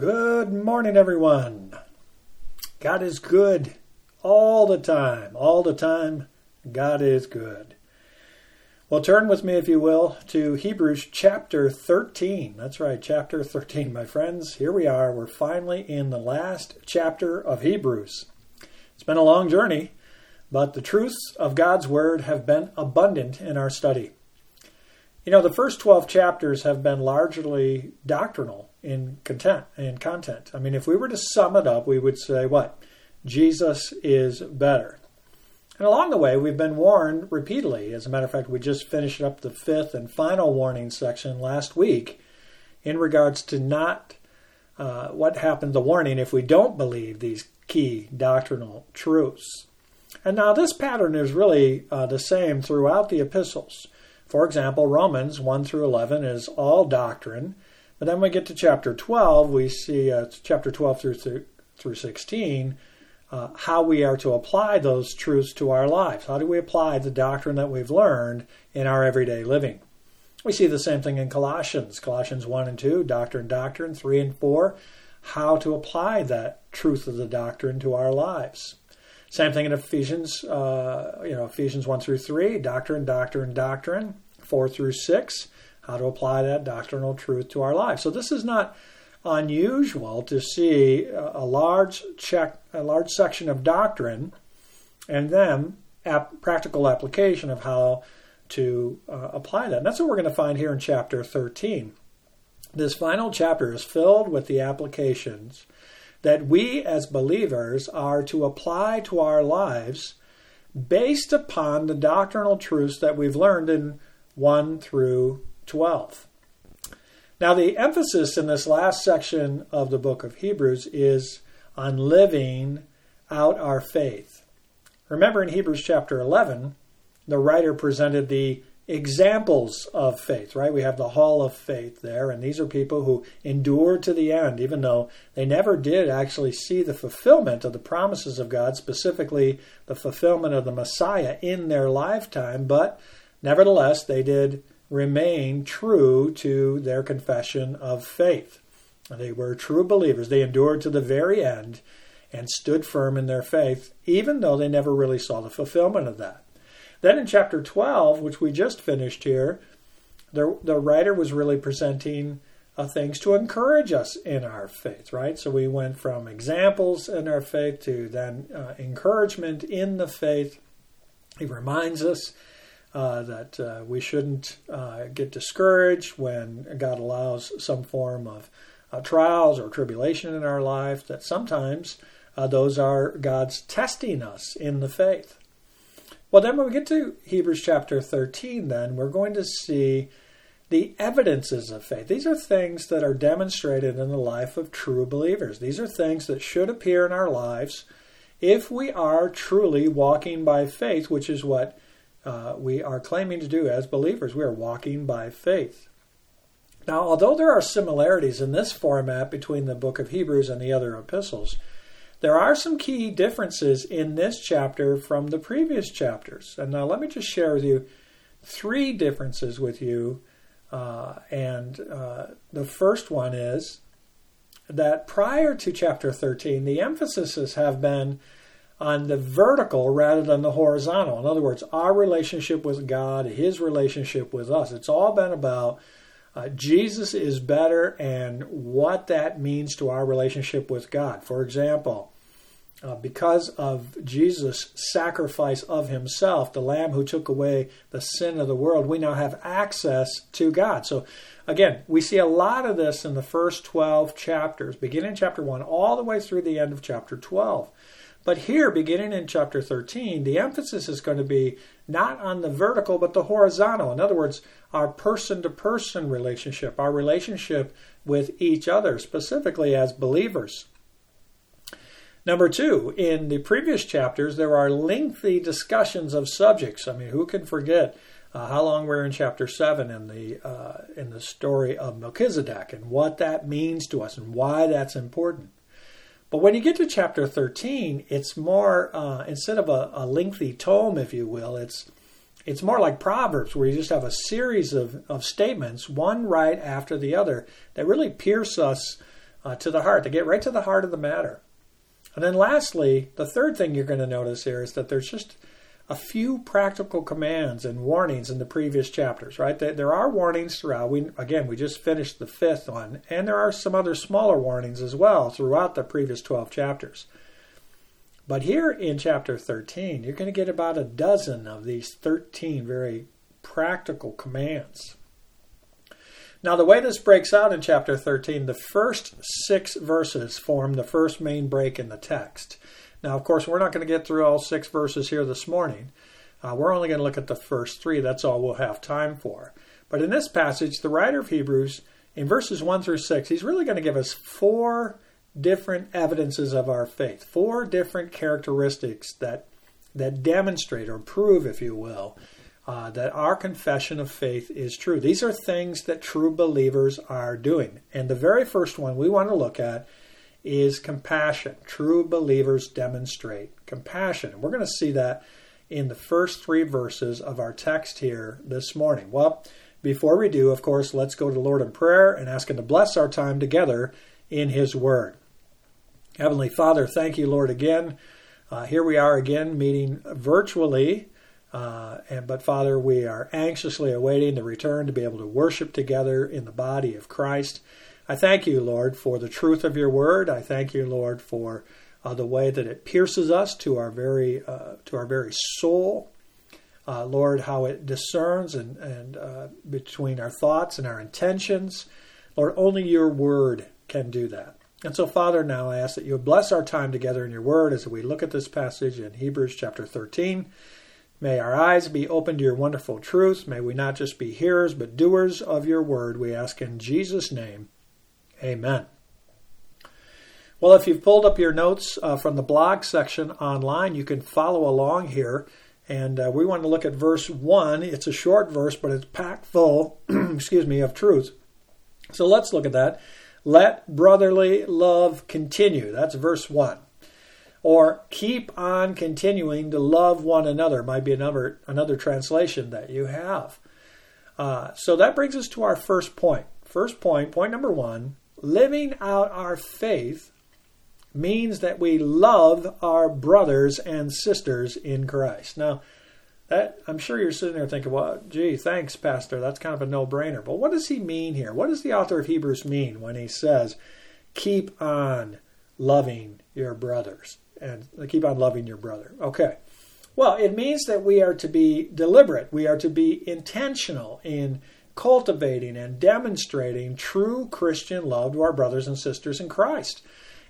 Good morning, everyone. God is good all the time. All the time, God is good. Well, turn with me, if you will, to Hebrews chapter 13. That's right, chapter 13, my friends. Here we are. We're finally in the last chapter of Hebrews. It's been a long journey, but the truths of God's Word have been abundant in our study. You know, the first 12 chapters have been largely doctrinal in content in content. I mean, if we were to sum it up, we would say what? Jesus is better. And along the way, we've been warned repeatedly. As a matter of fact, we just finished up the fifth and final warning section last week in regards to not uh, what happened, the warning, if we don't believe these key doctrinal truths. And now this pattern is really uh, the same throughout the epistles. For example, Romans 1 through 11 is all doctrine. But then we get to chapter 12, we see uh, chapter 12 through, through 16 uh, how we are to apply those truths to our lives. How do we apply the doctrine that we've learned in our everyday living? We see the same thing in Colossians, Colossians 1 and 2, doctrine, doctrine, 3 and 4, how to apply that truth of the doctrine to our lives. Same thing in Ephesians, uh, you know, Ephesians 1 through 3, doctrine, doctrine, doctrine, 4 through 6, how to apply that doctrinal truth to our lives. So this is not unusual to see a large check, a large section of doctrine, and then ap- practical application of how to uh, apply that. And that's what we're going to find here in chapter 13. This final chapter is filled with the applications that we as believers are to apply to our lives based upon the doctrinal truths that we've learned in 1 through 12. Now, the emphasis in this last section of the book of Hebrews is on living out our faith. Remember in Hebrews chapter 11, the writer presented the examples of faith, right? We have the hall of faith there, and these are people who endured to the end, even though they never did actually see the fulfillment of the promises of God, specifically the fulfillment of the Messiah in their lifetime, but nevertheless, they did remain true to their confession of faith. They were true believers. They endured to the very end and stood firm in their faith, even though they never really saw the fulfillment of that. Then in chapter 12, which we just finished here, the, the writer was really presenting uh, things to encourage us in our faith, right? So we went from examples in our faith to then uh, encouragement in the faith. He reminds us uh, that uh, we shouldn't uh, get discouraged when God allows some form of uh, trials or tribulation in our life, that sometimes uh, those are God's testing us in the faith. Well, then when we get to Hebrews chapter 13, then we're going to see the evidences of faith. These are things that are demonstrated in the life of true believers. These are things that should appear in our lives if we are truly walking by faith, which is what uh, we are claiming to do as believers. We are walking by faith. Now, although there are similarities in this format between the book of Hebrews and the other epistles, there are some key differences in this chapter from the previous chapters. And now let me just share with you three differences with you. Uh, and uh, the first one is that prior to chapter 13, the emphases have been on the vertical rather than the horizontal. In other words, our relationship with God, His relationship with us. It's all been about uh, Jesus is better and what that means to our relationship with God. For example, uh, because of Jesus' sacrifice of himself, the Lamb who took away the sin of the world, we now have access to God. So, again, we see a lot of this in the first 12 chapters, beginning in chapter 1 all the way through the end of chapter 12. But here, beginning in chapter 13, the emphasis is going to be not on the vertical, but the horizontal. In other words, our person to person relationship, our relationship with each other, specifically as believers. Number two, in the previous chapters, there are lengthy discussions of subjects. I mean, who can forget uh, how long we're in chapter seven in the uh, in the story of Melchizedek and what that means to us and why that's important. But when you get to chapter 13, it's more, uh, instead of a, a, lengthy tome, if you will, it's it's more like Proverbs, where you just have a series of, of statements, one right after the other, that really pierce us uh, to the heart. They get right to the heart of the matter. And then lastly, the third thing you're going to notice here is that there's just a few practical commands and warnings in the previous chapters, right? There are warnings throughout. We again, we just finished the fifth one, and there are some other smaller warnings as well throughout the previous 12 chapters. But here in chapter 13, you're going to get about a dozen of these 13 very practical commands. Now, the way this breaks out in chapter 13, the first six verses form the first main break in the text. Now, of course, we're not going to get through all six verses here this morning. Uh, we're only going to look at the first three. That's all we'll have time for. But in this passage, the writer of Hebrews, in verses 1 through 6, he's really going to give us four different evidences of our faith, four different characteristics that, that demonstrate or prove, if you will, uh, that our confession of faith is true. These are things that true believers are doing. And the very first one we want to look at is compassion. True believers demonstrate compassion. We're going to see that in the first three verses of our text here this morning. Well, before we do, of course, let's go to the Lord in prayer and ask Him to bless our time together in His Word. Heavenly Father, thank you, Lord, again. Uh, here we are again meeting virtually. Uh, and but Father, we are anxiously awaiting the return to be able to worship together in the body of Christ. I thank you, Lord, for the truth of your word. I thank you, Lord, for uh, the way that it pierces us to our very uh, to our very soul. Uh, Lord, how it discerns and, and uh, between our thoughts and our intentions. Lord, only your word can do that. And so, Father, now I ask that you bless our time together in your word as we look at this passage in Hebrews chapter 13. May our eyes be open to your wonderful truth. May we not just be hearers, but doers of your word. We ask in Jesus' name. Amen. Well, if you've pulled up your notes uh, from the blog section online, you can follow along here. And uh, we want to look at verse 1. It's a short verse, but it's packed full, excuse me, of truth. So let's look at that. Let brotherly love continue. That's verse 1. Or keep on continuing to love one another might be another, another translation that you have. Uh, so that brings us to our first point. First point, point number one living out our faith means that we love our brothers and sisters in Christ. Now, that, I'm sure you're sitting there thinking, well, gee, thanks, Pastor. That's kind of a no brainer. But what does he mean here? What does the author of Hebrews mean when he says, keep on loving your brothers and uh, keep on loving your brother? Okay. Well, it means that we are to be deliberate, we are to be intentional in cultivating and demonstrating true Christian love to our brothers and sisters in Christ.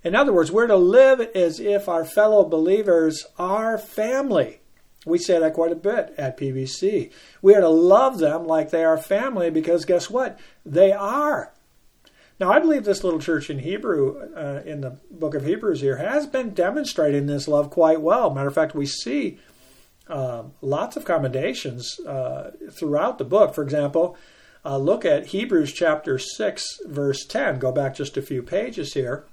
In other words, we're to live as if our fellow believers are family. We say that quite a bit at PBC. We are to love them like they are family because guess what? They are. Now, I believe this little church in Hebrew, uh, in the book of Hebrews here, has been demonstrating this love quite well. Matter of fact, we see uh, lots of commendations uh, throughout the book. For example, uh, look at Hebrews chapter 6, verse 10. Go back just a few pages here.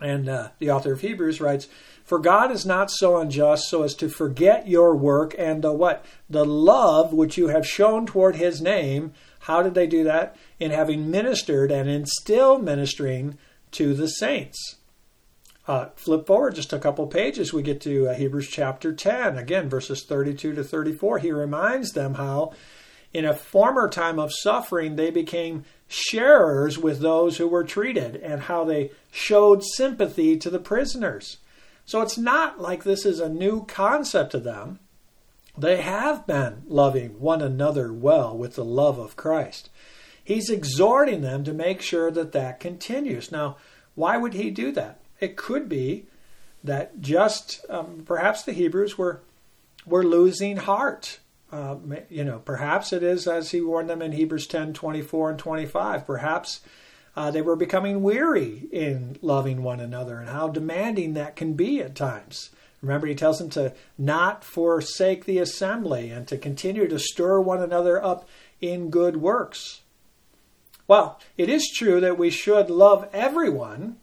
And uh, the author of Hebrews writes, For God is not so unjust so as to forget your work and the what? The love which you have shown toward his name. How did they do that? In having ministered and in still ministering to the saints. Uh, flip forward just a couple pages, we get to uh, Hebrews chapter 10, again, verses 32 to 34. He reminds them how in a former time of suffering, they became sharers with those who were treated and how they showed sympathy to the prisoners. So it's not like this is a new concept to them. They have been loving one another well with the love of Christ. He's exhorting them to make sure that that continues. Now, why would he do that? It could be that just um, perhaps the Hebrews were were losing heart uh, you know, perhaps it is as he warned them in Hebrews 10 24 and 25. Perhaps uh, they were becoming weary in loving one another and how demanding that can be at times. Remember, he tells them to not forsake the assembly and to continue to stir one another up in good works. Well, it is true that we should love everyone,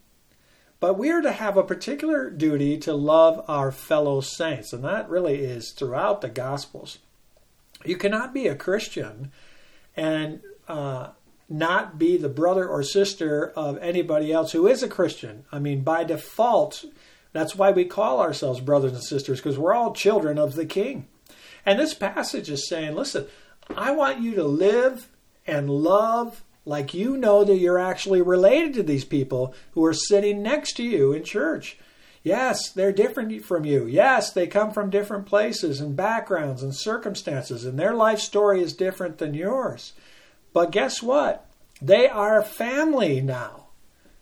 but we are to have a particular duty to love our fellow saints, and that really is throughout the Gospels. You cannot be a Christian and uh, not be the brother or sister of anybody else who is a Christian. I mean, by default, that's why we call ourselves brothers and sisters, because we're all children of the King. And this passage is saying, listen, I want you to live and love like you know that you're actually related to these people who are sitting next to you in church. Yes, they're different from you. Yes, they come from different places and backgrounds and circumstances, and their life story is different than yours. But guess what? They are family now.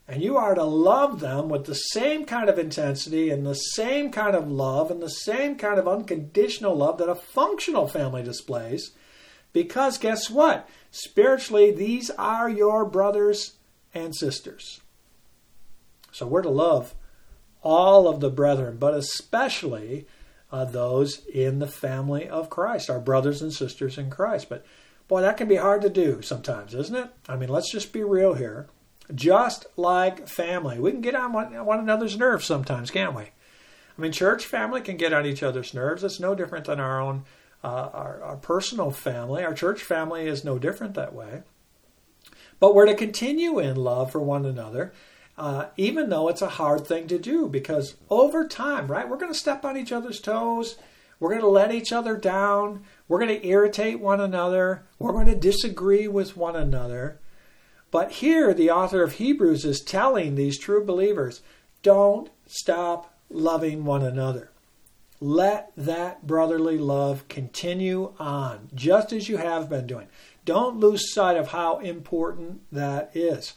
And you are to love them with the same kind of intensity and the same kind of love and the same kind of unconditional love that a functional family displays. Because guess what? Spiritually, these are your brothers and sisters. So we're to love all of the brethren, but especially uh, those in the family of Christ, our brothers and sisters in Christ. But boy, that can be hard to do sometimes, isn't it? I mean, let's just be real here. Just like family, we can get on one, one another's nerves sometimes, can't we? I mean, church family can get on each other's nerves. It's no different than our own, uh, our, our personal family. Our church family is no different that way. But we're to continue in love for one another uh, even though it's a hard thing to do because over time, right, we're going to step on each other's toes. We're going to let each other down. We're going to irritate one another. We're going to disagree with one another. But here, the author of Hebrews is telling these true believers don't stop loving one another. Let that brotherly love continue on, just as you have been doing. Don't lose sight of how important that is.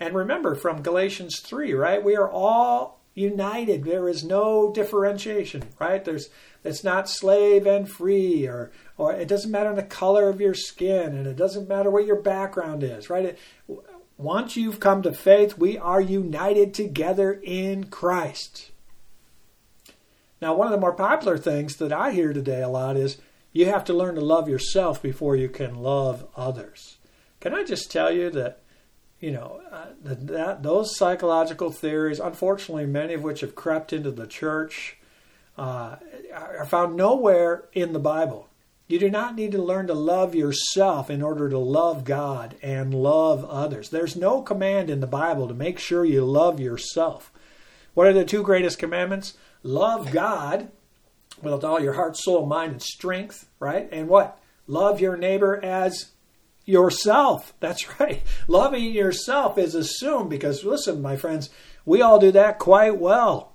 And remember from Galatians 3, right? We are all united. There is no differentiation, right? There's it's not slave and free or or it doesn't matter the color of your skin and it doesn't matter what your background is, right? It, once you've come to faith, we are united together in Christ. Now, one of the more popular things that I hear today a lot is you have to learn to love yourself before you can love others. Can I just tell you that you know, uh, that, those psychological theories, unfortunately, many of which have crept into the church, uh, are found nowhere in the Bible. You do not need to learn to love yourself in order to love God and love others. There's no command in the Bible to make sure you love yourself. What are the two greatest commandments? Love God with all your heart, soul, mind, and strength, right? And what? Love your neighbor as yourself. That's right. Loving yourself is assumed because, listen, my friends, we all do that quite well.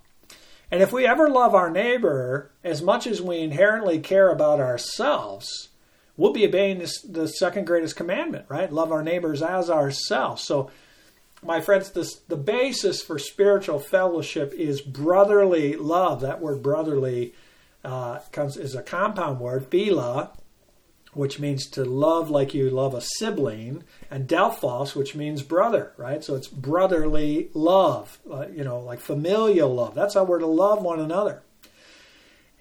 And if we ever love our neighbor as much as we inherently care about ourselves, we'll be obeying this, the second greatest commandment, right? Love our neighbors as ourselves. So, my friends, this, the basis for spiritual fellowship is brotherly love. That word brotherly uh, comes is a compound word, phila, which means to love like you love a sibling, and Delphos, which means brother, right? So it's brotherly love, uh, you know, like familial love. That's how we're to love one another.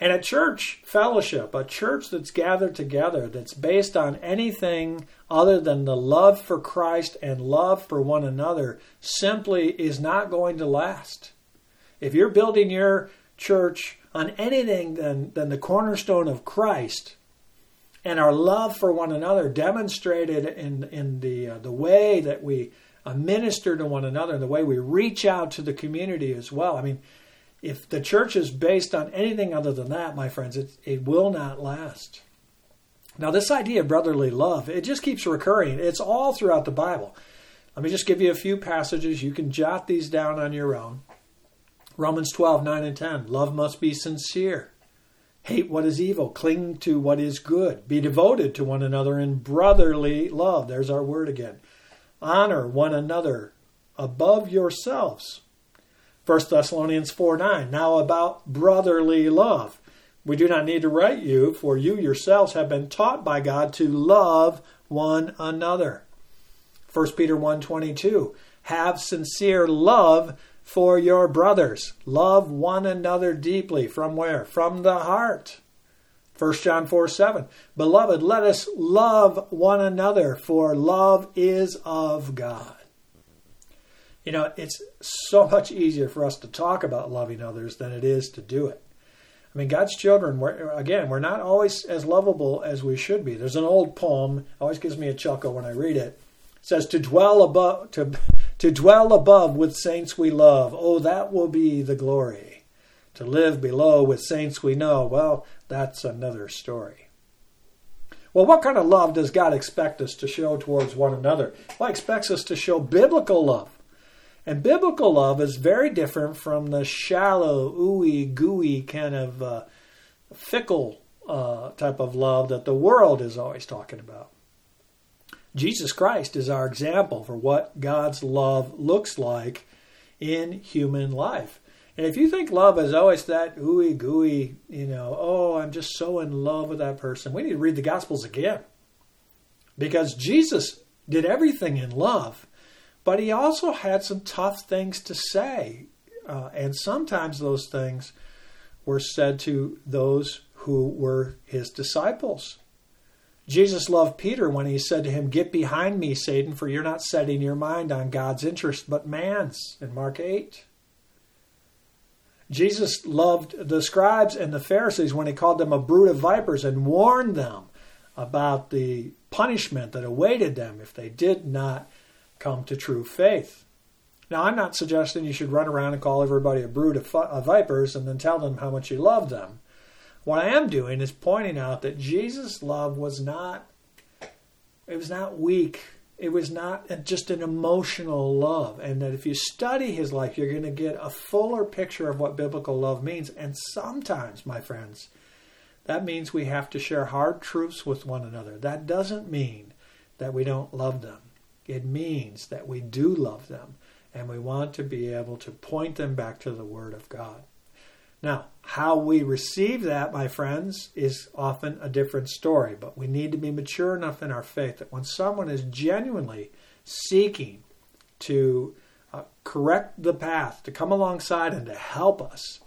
And a church fellowship, a church that's gathered together, that's based on anything other than the love for Christ and love for one another, simply is not going to last. If you're building your church on anything than, than the cornerstone of Christ, and our love for one another demonstrated in in the uh, the way that we uh, minister to one another and the way we reach out to the community as well. I mean, if the church is based on anything other than that, my friends, it it will not last. Now, this idea of brotherly love, it just keeps recurring. It's all throughout the Bible. Let me just give you a few passages. You can jot these down on your own. Romans 12, 9 and 10. Love must be sincere. Hate what is evil, cling to what is good, be devoted to one another in brotherly love. There's our word again. Honor one another above yourselves. 1 Thessalonians 4 9. Now about brotherly love. We do not need to write you, for you yourselves have been taught by God to love one another. 1 Peter 1 22. Have sincere love for your brothers. Love one another deeply. From where? From the heart. 1 John 4 7. Beloved, let us love one another, for love is of God. You know, it's so much easier for us to talk about loving others than it is to do it. I mean, God's children, we're, again, we're not always as lovable as we should be. There's an old poem, always gives me a chuckle when I read it. It says to dwell above to to dwell above with saints we love. Oh, that will be the glory. To live below with saints we know. Well, that's another story. Well, what kind of love does God expect us to show towards one another? Well, He expects us to show biblical love. And biblical love is very different from the shallow, ooey gooey kind of uh, fickle uh, type of love that the world is always talking about. Jesus Christ is our example for what God's love looks like in human life. And if you think love is always that ooey gooey, you know, oh, I'm just so in love with that person, we need to read the Gospels again. Because Jesus did everything in love, but he also had some tough things to say. Uh, and sometimes those things were said to those who were his disciples. Jesus loved Peter when he said to him, Get behind me, Satan, for you're not setting your mind on God's interest but man's, in Mark 8. Jesus loved the scribes and the Pharisees when he called them a brood of vipers and warned them about the punishment that awaited them if they did not come to true faith. Now, I'm not suggesting you should run around and call everybody a brood of, of vipers and then tell them how much you love them. What I am doing is pointing out that Jesus' love was not it was not weak. It was not just an emotional love. And that if you study his life, you're going to get a fuller picture of what biblical love means. And sometimes, my friends, that means we have to share hard truths with one another. That doesn't mean that we don't love them. It means that we do love them and we want to be able to point them back to the Word of God. Now, how we receive that, my friends, is often a different story, but we need to be mature enough in our faith that when someone is genuinely seeking to uh, correct the path, to come alongside and to help us,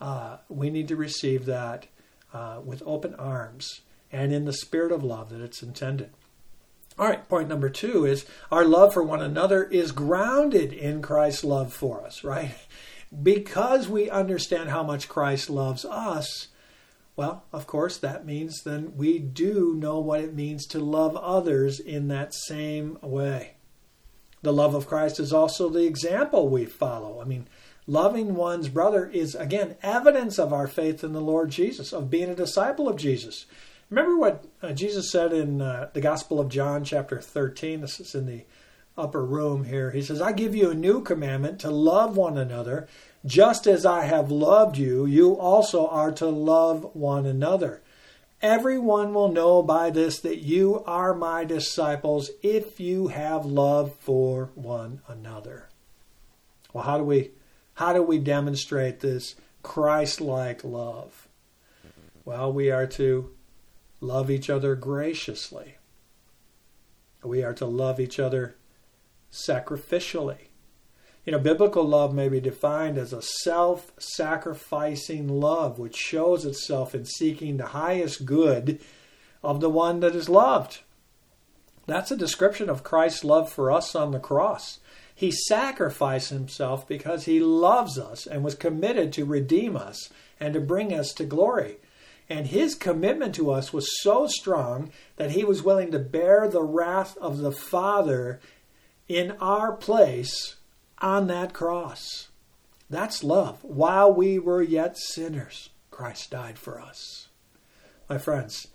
uh, we need to receive that uh, with open arms and in the spirit of love that it's intended. All right, point number two is our love for one another is grounded in Christ's love for us, right? Because we understand how much Christ loves us, well, of course, that means then we do know what it means to love others in that same way. The love of Christ is also the example we follow. I mean, loving one's brother is, again, evidence of our faith in the Lord Jesus, of being a disciple of Jesus. Remember what uh, Jesus said in uh, the Gospel of John, chapter 13? This is in the upper room here. He says, I give you a new commandment to love one another. Just as I have loved you, you also are to love one another. Everyone will know by this that you are my disciples if you have love for one another. Well, how do we how do we demonstrate this Christ-like love? Well, we are to love each other graciously. We are to love each other sacrificially. You know, biblical love may be defined as a self sacrificing love, which shows itself in seeking the highest good of the one that is loved. That's a description of Christ's love for us on the cross. He sacrificed himself because he loves us and was committed to redeem us and to bring us to glory. And his commitment to us was so strong that he was willing to bear the wrath of the Father in our place on that cross. That's love. While we were yet sinners, Christ died for us. My friends,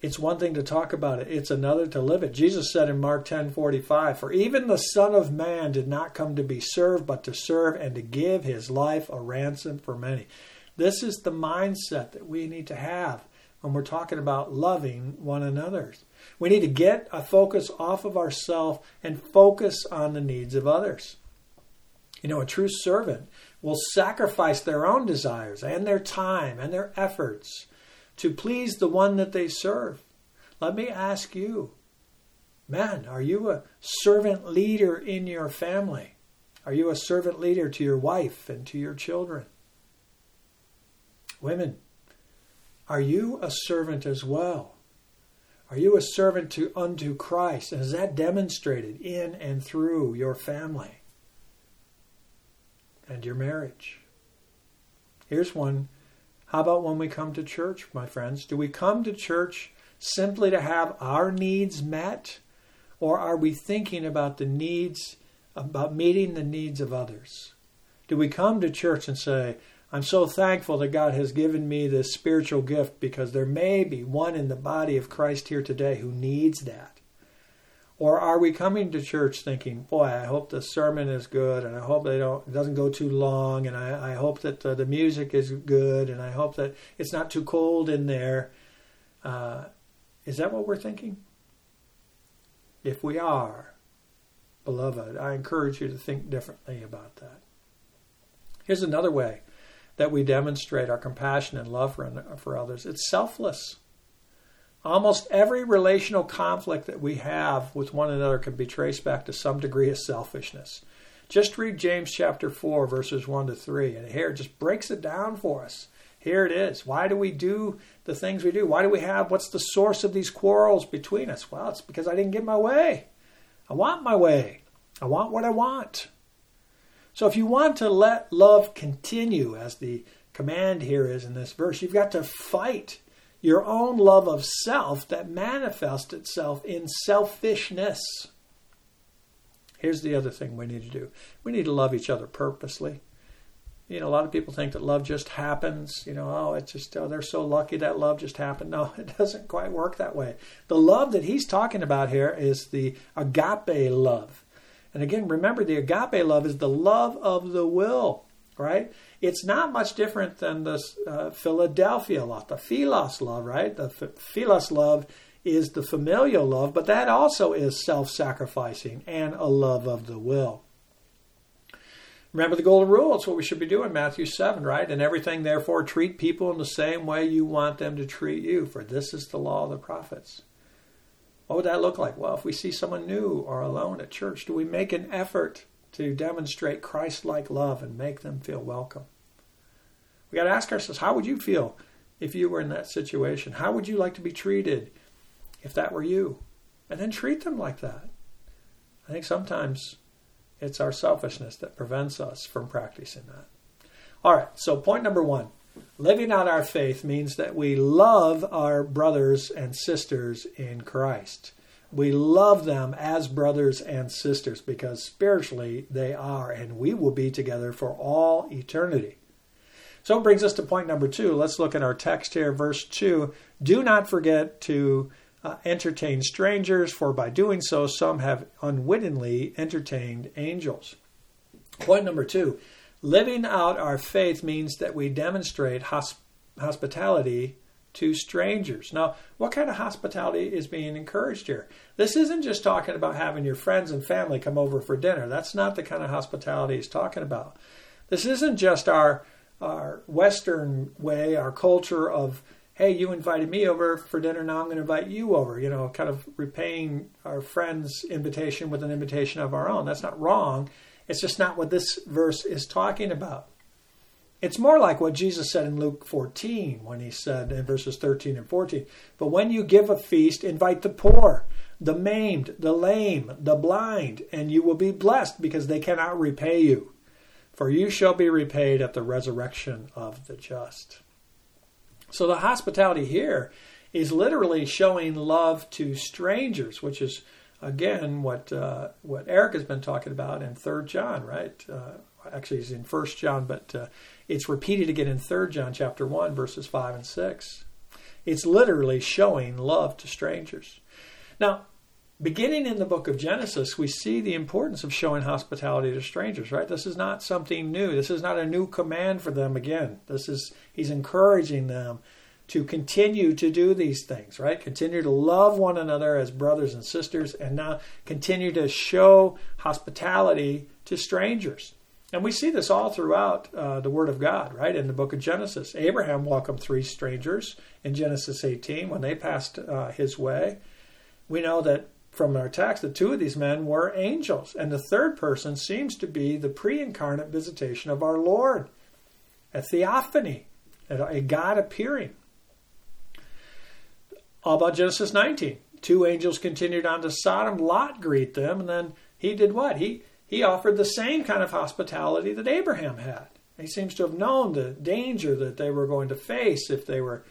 it's one thing to talk about it, it's another to live it. Jesus said in Mark 10:45, "For even the Son of man did not come to be served, but to serve and to give his life a ransom for many." This is the mindset that we need to have when we're talking about loving one another. We need to get a focus off of ourselves and focus on the needs of others. You know, a true servant will sacrifice their own desires and their time and their efforts to please the one that they serve. Let me ask you, man, are you a servant leader in your family? Are you a servant leader to your wife and to your children? Women, are you a servant as well? Are you a servant to unto Christ? And is that demonstrated in and through your family? and your marriage. Here's one. How about when we come to church, my friends? Do we come to church simply to have our needs met? Or are we thinking about the needs, about meeting the needs of others? Do we come to church and say, I'm so thankful that God has given me this spiritual gift because there may be one in the body of Christ here today who needs that? Or are we coming to church thinking, boy, I hope the sermon is good and I hope they don't, it doesn't go too long and I, I hope that uh, the music is good and I hope that it's not too cold in there. Uh, is that what we're thinking? If we are, beloved, I encourage you to think differently about that. Here's another way that we demonstrate our compassion and love for, for others it's selfless. Almost every relational conflict that we have with one another can be traced back to some degree of selfishness. Just read James chapter 4, verses 1 to 3, and here it just breaks it down for us. Here it is. Why do we do the things we do? Why do we have, what's the source of these quarrels between us? Well, it's because I didn't get my way. I want my way. I want what I want. So if you want to let love continue, as the command here is in this verse, you've got to fight your own love of self that manifests itself in selfishness. Here's the other thing we need to do we need to love each other purposely. You know, a lot of people think that love just happens. You know, oh, it's just, oh, they're so lucky that love just happened. No, it doesn't quite work that way. The love that he's talking about here is the agape love. And again, remember, the agape love is the love of the will, right? It's not much different than the uh, Philadelphia love, the philos love, right? The philos love is the familial love, but that also is self sacrificing and a love of the will. Remember the golden rule. It's what we should be doing, Matthew 7, right? And everything, therefore, treat people in the same way you want them to treat you, for this is the law of the prophets. What would that look like? Well, if we see someone new or alone at church, do we make an effort to demonstrate Christ like love and make them feel welcome. We got to ask ourselves how would you feel if you were in that situation? How would you like to be treated if that were you? And then treat them like that. I think sometimes it's our selfishness that prevents us from practicing that. All right, so point number one living out our faith means that we love our brothers and sisters in Christ we love them as brothers and sisters because spiritually they are, and we will be together for all eternity. So it brings us to point number two. Let's look at our text here, verse 2. Do not forget to uh, entertain strangers, for by doing so, some have unwittingly entertained angels. Point number two living out our faith means that we demonstrate hosp- hospitality to strangers. Now, what kind of hospitality is being encouraged here? This isn't just talking about having your friends and family come over for dinner. That's not the kind of hospitality he's talking about. This isn't just our our Western way, our culture of hey, you invited me over for dinner, now I'm going to invite you over. You know, kind of repaying our friend's invitation with an invitation of our own. That's not wrong. It's just not what this verse is talking about. It's more like what Jesus said in Luke 14 when he said in verses 13 and 14, But when you give a feast, invite the poor, the maimed, the lame, the blind, and you will be blessed because they cannot repay you. For you shall be repaid at the resurrection of the just. So the hospitality here is literally showing love to strangers, which is again what uh, what Eric has been talking about in Third John, right? Uh, actually, he's in First John, but uh, it's repeated again in Third John chapter 1 verses 5 and 6. It's literally showing love to strangers. Now, beginning in the book of Genesis, we see the importance of showing hospitality to strangers, right? This is not something new. This is not a new command for them again. This is he's encouraging them to continue to do these things, right? Continue to love one another as brothers and sisters and now continue to show hospitality to strangers. And we see this all throughout uh, the Word of God, right? In the book of Genesis. Abraham welcomed three strangers in Genesis 18 when they passed uh, his way. We know that from our text that two of these men were angels, and the third person seems to be the pre incarnate visitation of our Lord, a theophany, a God appearing. All about Genesis 19. Two angels continued on to Sodom. Lot greet them, and then he did what? He he offered the same kind of hospitality that Abraham had. He seems to have known the danger that they were going to face if they were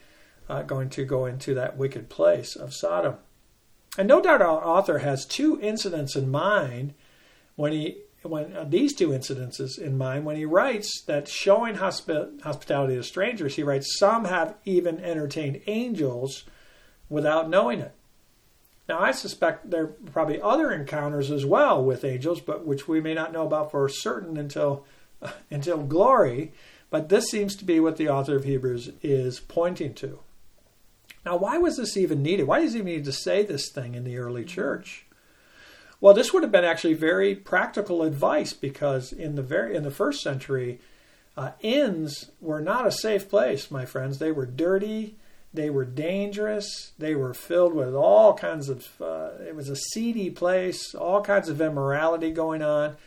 uh, going to go into that wicked place of Sodom. And no doubt our author has two incidents in mind when he when uh, these two incidences in mind when he writes that showing hospi- hospitality to strangers he writes some have even entertained angels without knowing it. Now i suspect there are probably other encounters as well with angels but which we may not know about for certain until until glory. But this seems to be what the author of hebrews is pointing to. Now why was this even needed? Why does he even need to say this thing in the early church? Well, this would have been actually very practical advice because in the very in the first century, uh, inns were not a safe place, my friends. They were dirty, they were dangerous, they were filled with all kinds of. Uh, it was a seedy place, all kinds of immorality going on.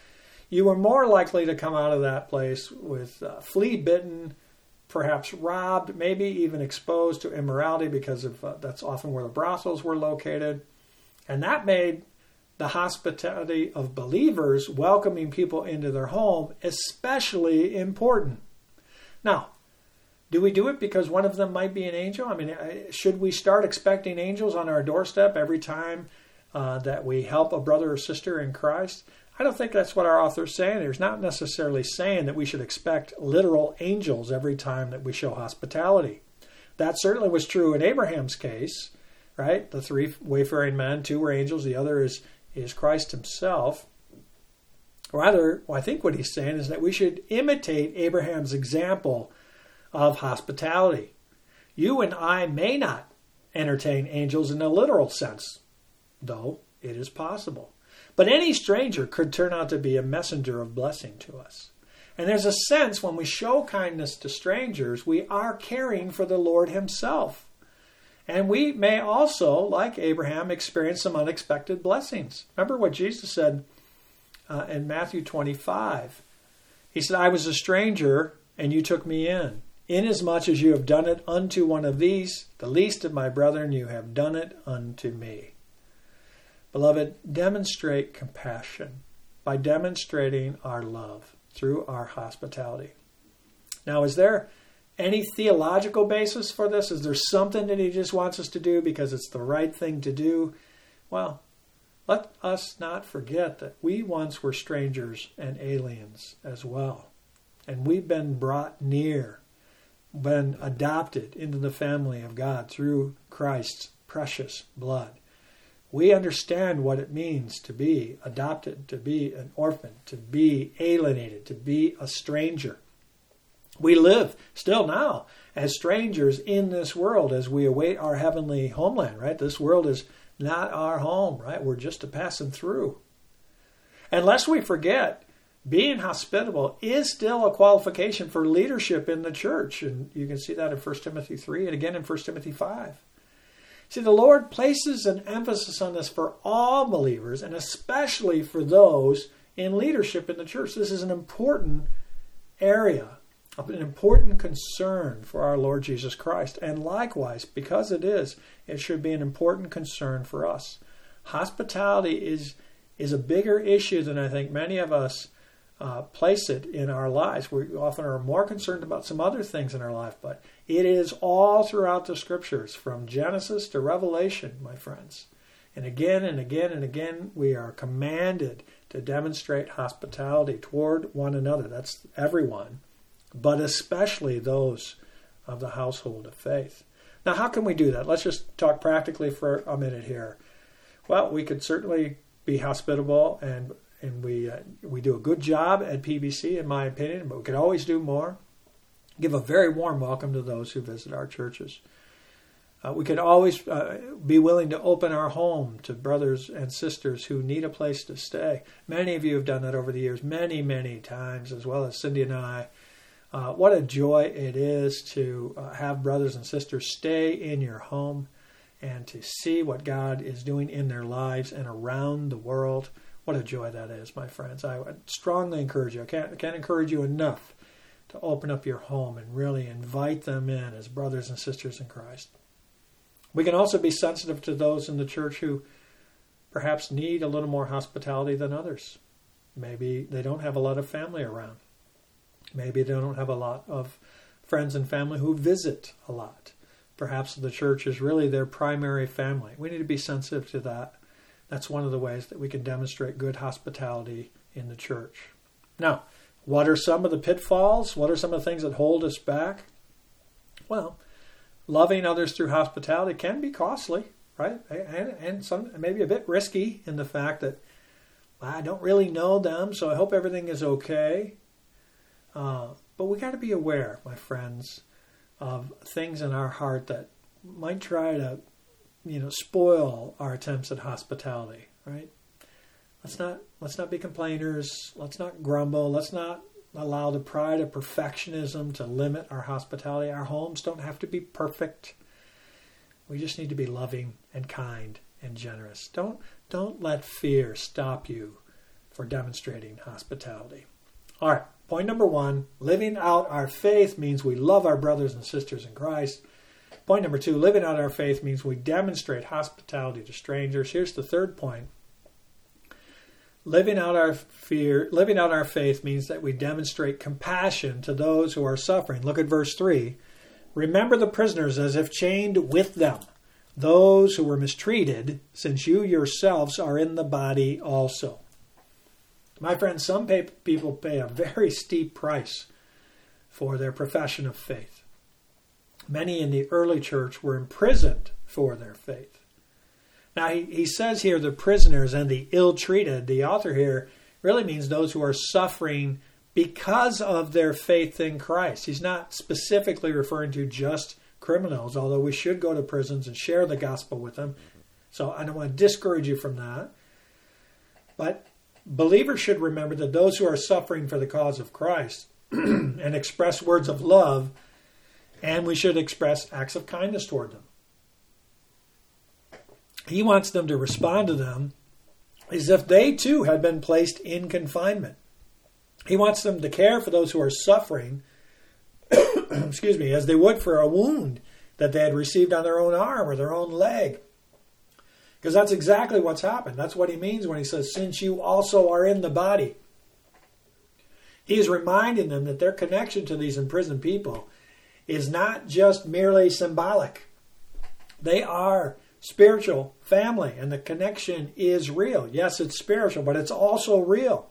You were more likely to come out of that place with uh, flea bitten, perhaps robbed, maybe even exposed to immorality because of uh, that's often where the brothels were located, and that made the hospitality of believers welcoming people into their home especially important. Now, do we do it because one of them might be an angel? I mean, should we start expecting angels on our doorstep every time uh, that we help a brother or sister in Christ? I don't think that's what our author is saying. He's not necessarily saying that we should expect literal angels every time that we show hospitality. That certainly was true in Abraham's case, right? The three wayfaring men, two were angels, the other is is Christ himself. Rather, I think what he's saying is that we should imitate Abraham's example of hospitality. You and I may not entertain angels in a literal sense, though it is possible. But any stranger could turn out to be a messenger of blessing to us. And there's a sense when we show kindness to strangers, we are caring for the Lord Himself. And we may also, like Abraham, experience some unexpected blessings. Remember what Jesus said uh, in Matthew 25. He said, I was a stranger, and you took me in. Inasmuch as you have done it unto one of these, the least of my brethren, you have done it unto me. Beloved, demonstrate compassion by demonstrating our love through our hospitality. Now, is there any theological basis for this? Is there something that he just wants us to do because it's the right thing to do? Well, let us not forget that we once were strangers and aliens as well. And we've been brought near, been adopted into the family of God through Christ's precious blood. We understand what it means to be adopted, to be an orphan, to be alienated, to be a stranger. We live still now as strangers in this world as we await our heavenly homeland, right? This world is not our home, right? We're just a passing through. Unless we forget, being hospitable is still a qualification for leadership in the church. And you can see that in 1 Timothy 3 and again in 1 Timothy 5. See, the Lord places an emphasis on this for all believers and especially for those in leadership in the church. This is an important area an important concern for our Lord Jesus Christ. And likewise, because it is, it should be an important concern for us. Hospitality is, is a bigger issue than I think many of us uh, place it in our lives. We often are more concerned about some other things in our life, but it is all throughout the scriptures, from Genesis to Revelation, my friends. And again and again and again, we are commanded to demonstrate hospitality toward one another. That's everyone but especially those of the household of faith. Now, how can we do that? Let's just talk practically for a minute here. Well, we could certainly be hospitable, and and we uh, we do a good job at PBC, in my opinion, but we could always do more. Give a very warm welcome to those who visit our churches. Uh, we could always uh, be willing to open our home to brothers and sisters who need a place to stay. Many of you have done that over the years, many, many times, as well as Cindy and I. Uh, what a joy it is to uh, have brothers and sisters stay in your home and to see what God is doing in their lives and around the world. What a joy that is, my friends. I strongly encourage you. I can't, can't encourage you enough to open up your home and really invite them in as brothers and sisters in Christ. We can also be sensitive to those in the church who perhaps need a little more hospitality than others. Maybe they don't have a lot of family around. Maybe they don't have a lot of friends and family who visit a lot. perhaps the church is really their primary family. We need to be sensitive to that. That's one of the ways that we can demonstrate good hospitality in the church. Now, what are some of the pitfalls? What are some of the things that hold us back? Well, loving others through hospitality can be costly, right? And, and some maybe a bit risky in the fact that well, I don't really know them, so I hope everything is okay. Uh, but we got to be aware, my friends, of things in our heart that might try to, you know, spoil our attempts at hospitality. Right? Let's not let's not be complainers. Let's not grumble. Let's not allow the pride of perfectionism to limit our hospitality. Our homes don't have to be perfect. We just need to be loving and kind and generous. Don't don't let fear stop you for demonstrating hospitality. All right. Point number one living out our faith means we love our brothers and sisters in Christ. Point number two living out our faith means we demonstrate hospitality to strangers. Here's the third point. Living out our fear, living out our faith means that we demonstrate compassion to those who are suffering. Look at verse 3. Remember the prisoners as if chained with them, those who were mistreated, since you yourselves are in the body also. My friends, some pay, people pay a very steep price for their profession of faith. Many in the early church were imprisoned for their faith. Now, he, he says here the prisoners and the ill treated. The author here really means those who are suffering because of their faith in Christ. He's not specifically referring to just criminals, although we should go to prisons and share the gospel with them. So I don't want to discourage you from that. But believers should remember that those who are suffering for the cause of Christ and express words of love, and we should express acts of kindness toward them. He wants them to respond to them as if they too had been placed in confinement. He wants them to care for those who are suffering, excuse me, as they would for a wound that they had received on their own arm or their own leg. Because that's exactly what's happened. That's what he means when he says, since you also are in the body. He is reminding them that their connection to these imprisoned people is not just merely symbolic. They are spiritual family, and the connection is real. Yes, it's spiritual, but it's also real.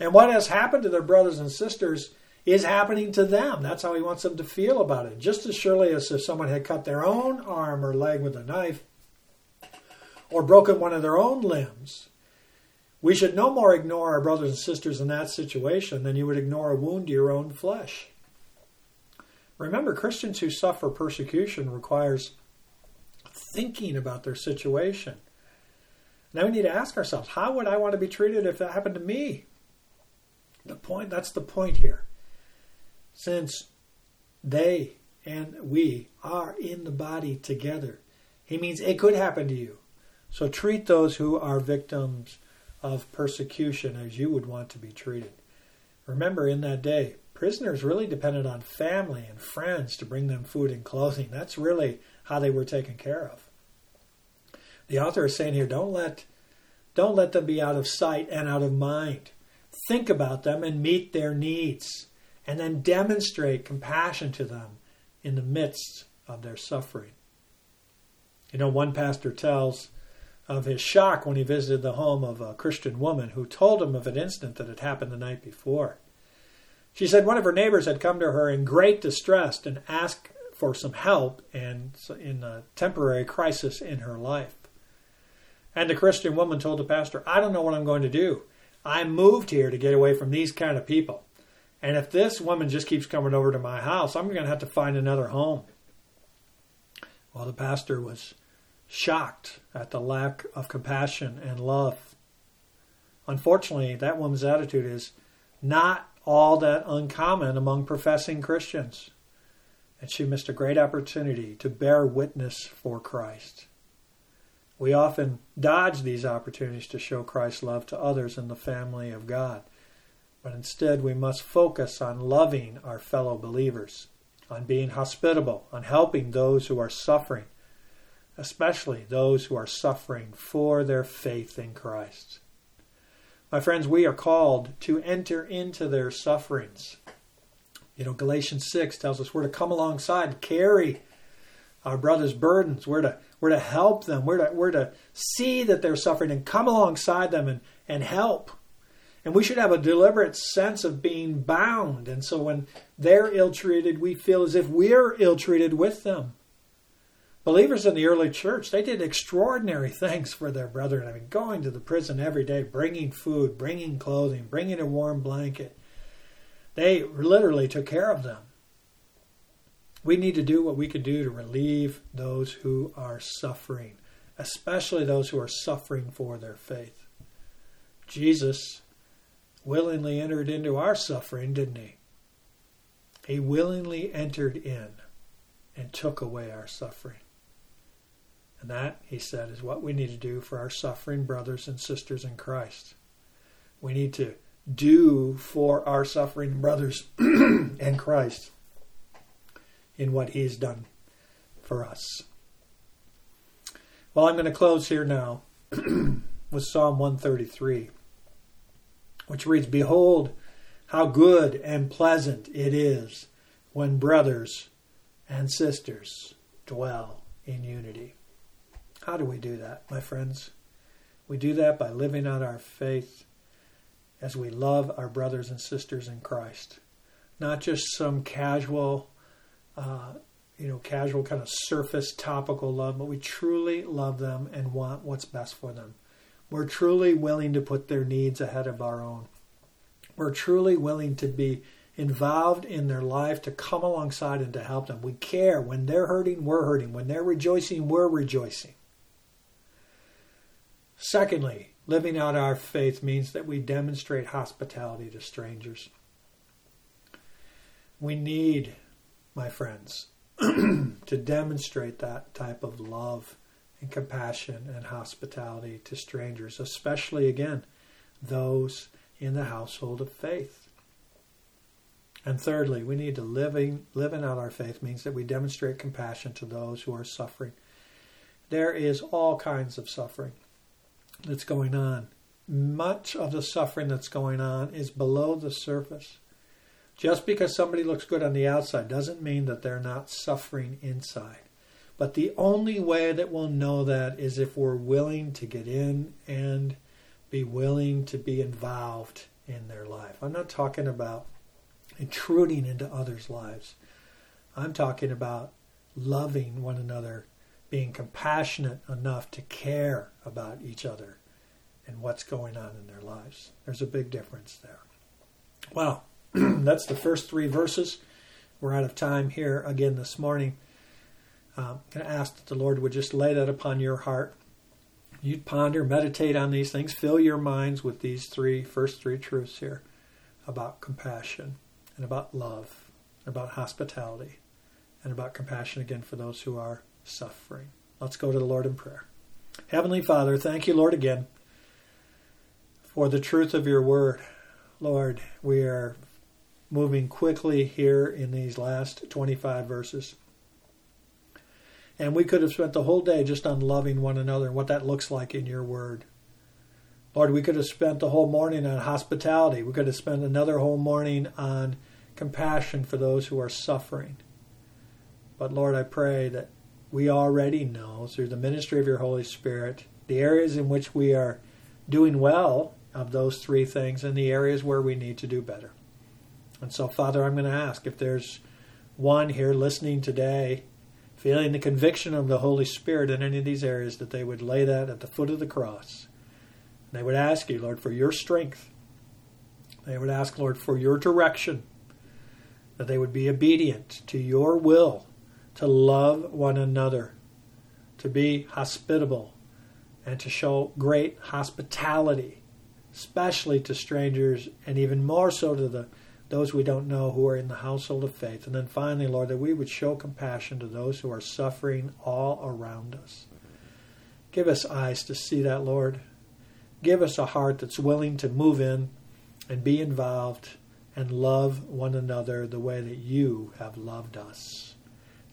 And what has happened to their brothers and sisters is happening to them. That's how he wants them to feel about it. Just as surely as if someone had cut their own arm or leg with a knife, or broken one of their own limbs. We should no more ignore our brothers and sisters in that situation than you would ignore a wound to your own flesh. Remember, Christians who suffer persecution requires thinking about their situation. Now we need to ask ourselves, how would I want to be treated if that happened to me? The point that's the point here. Since they and we are in the body together, he means it could happen to you. So treat those who are victims of persecution as you would want to be treated. Remember, in that day, prisoners really depended on family and friends to bring them food and clothing. That's really how they were taken care of. The author is saying here, don't let don't let them be out of sight and out of mind. Think about them and meet their needs, and then demonstrate compassion to them in the midst of their suffering. You know, one pastor tells of his shock when he visited the home of a Christian woman who told him of an incident that had happened the night before. She said one of her neighbors had come to her in great distress and asked for some help and in a temporary crisis in her life. And the Christian woman told the pastor, I don't know what I'm going to do. I moved here to get away from these kind of people. And if this woman just keeps coming over to my house, I'm going to have to find another home. Well, the pastor was shocked at the lack of compassion and love. Unfortunately, that woman's attitude is not all that uncommon among professing Christians. And she missed a great opportunity to bear witness for Christ. We often dodge these opportunities to show Christ's love to others in the family of God. But instead, we must focus on loving our fellow believers, on being hospitable, on helping those who are suffering, especially those who are suffering for their faith in Christ. My friends, we are called to enter into their sufferings. You know, Galatians 6 tells us we're to come alongside, carry our brothers' burdens. We're to, we're to help them. We're to, we're to see that they're suffering and come alongside them and, and help. And we should have a deliberate sense of being bound. And so when they're ill treated, we feel as if we're ill treated with them. Believers in the early church, they did extraordinary things for their brethren. I mean, going to the prison every day, bringing food, bringing clothing, bringing a warm blanket. They literally took care of them. We need to do what we can do to relieve those who are suffering, especially those who are suffering for their faith. Jesus willingly entered into our suffering, didn't he? He willingly entered in and took away our suffering. And that, he said, is what we need to do for our suffering brothers and sisters in Christ. We need to do for our suffering brothers in Christ in what he's done for us. Well, I'm going to close here now with Psalm 133, which reads Behold, how good and pleasant it is when brothers and sisters dwell in unity. How do we do that, my friends? We do that by living out our faith as we love our brothers and sisters in Christ. Not just some casual, uh, you know, casual kind of surface topical love, but we truly love them and want what's best for them. We're truly willing to put their needs ahead of our own. We're truly willing to be involved in their life to come alongside and to help them. We care. When they're hurting, we're hurting. When they're rejoicing, we're rejoicing. Secondly, living out our faith means that we demonstrate hospitality to strangers. We need, my friends, to demonstrate that type of love and compassion and hospitality to strangers, especially again, those in the household of faith. And thirdly, we need to living living out our faith means that we demonstrate compassion to those who are suffering. There is all kinds of suffering that's going on. Much of the suffering that's going on is below the surface. Just because somebody looks good on the outside doesn't mean that they're not suffering inside. But the only way that we'll know that is if we're willing to get in and be willing to be involved in their life. I'm not talking about intruding into others' lives. I'm talking about loving one another being compassionate enough to care about each other and what's going on in their lives. There's a big difference there. Well, that's the first three verses. We're out of time here again this morning. I'm um, going to ask that the Lord would just lay that upon your heart. You'd ponder, meditate on these things, fill your minds with these three first three truths here about compassion and about love, about hospitality, and about compassion again for those who are suffering. Let's go to the Lord in prayer. Heavenly Father, thank you, Lord, again for the truth of your word. Lord, we are moving quickly here in these last 25 verses. And we could have spent the whole day just on loving one another and what that looks like in your word. Lord, we could have spent the whole morning on hospitality. We could have spent another whole morning on compassion for those who are suffering. But Lord, I pray that we already know through the ministry of your Holy Spirit the areas in which we are doing well of those three things and the areas where we need to do better. And so, Father, I'm going to ask if there's one here listening today, feeling the conviction of the Holy Spirit in any of these areas, that they would lay that at the foot of the cross. And they would ask you, Lord, for your strength. They would ask, Lord, for your direction, that they would be obedient to your will to love one another, to be hospitable, and to show great hospitality, especially to strangers, and even more so to the those we don't know who are in the household of faith. And then finally, Lord, that we would show compassion to those who are suffering all around us. Give us eyes to see that, Lord. Give us a heart that's willing to move in and be involved and love one another the way that you have loved us.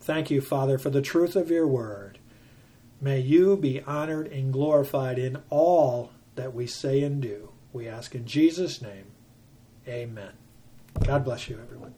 Thank you, Father, for the truth of your word. May you be honored and glorified in all that we say and do. We ask in Jesus' name. Amen. God bless you, everyone.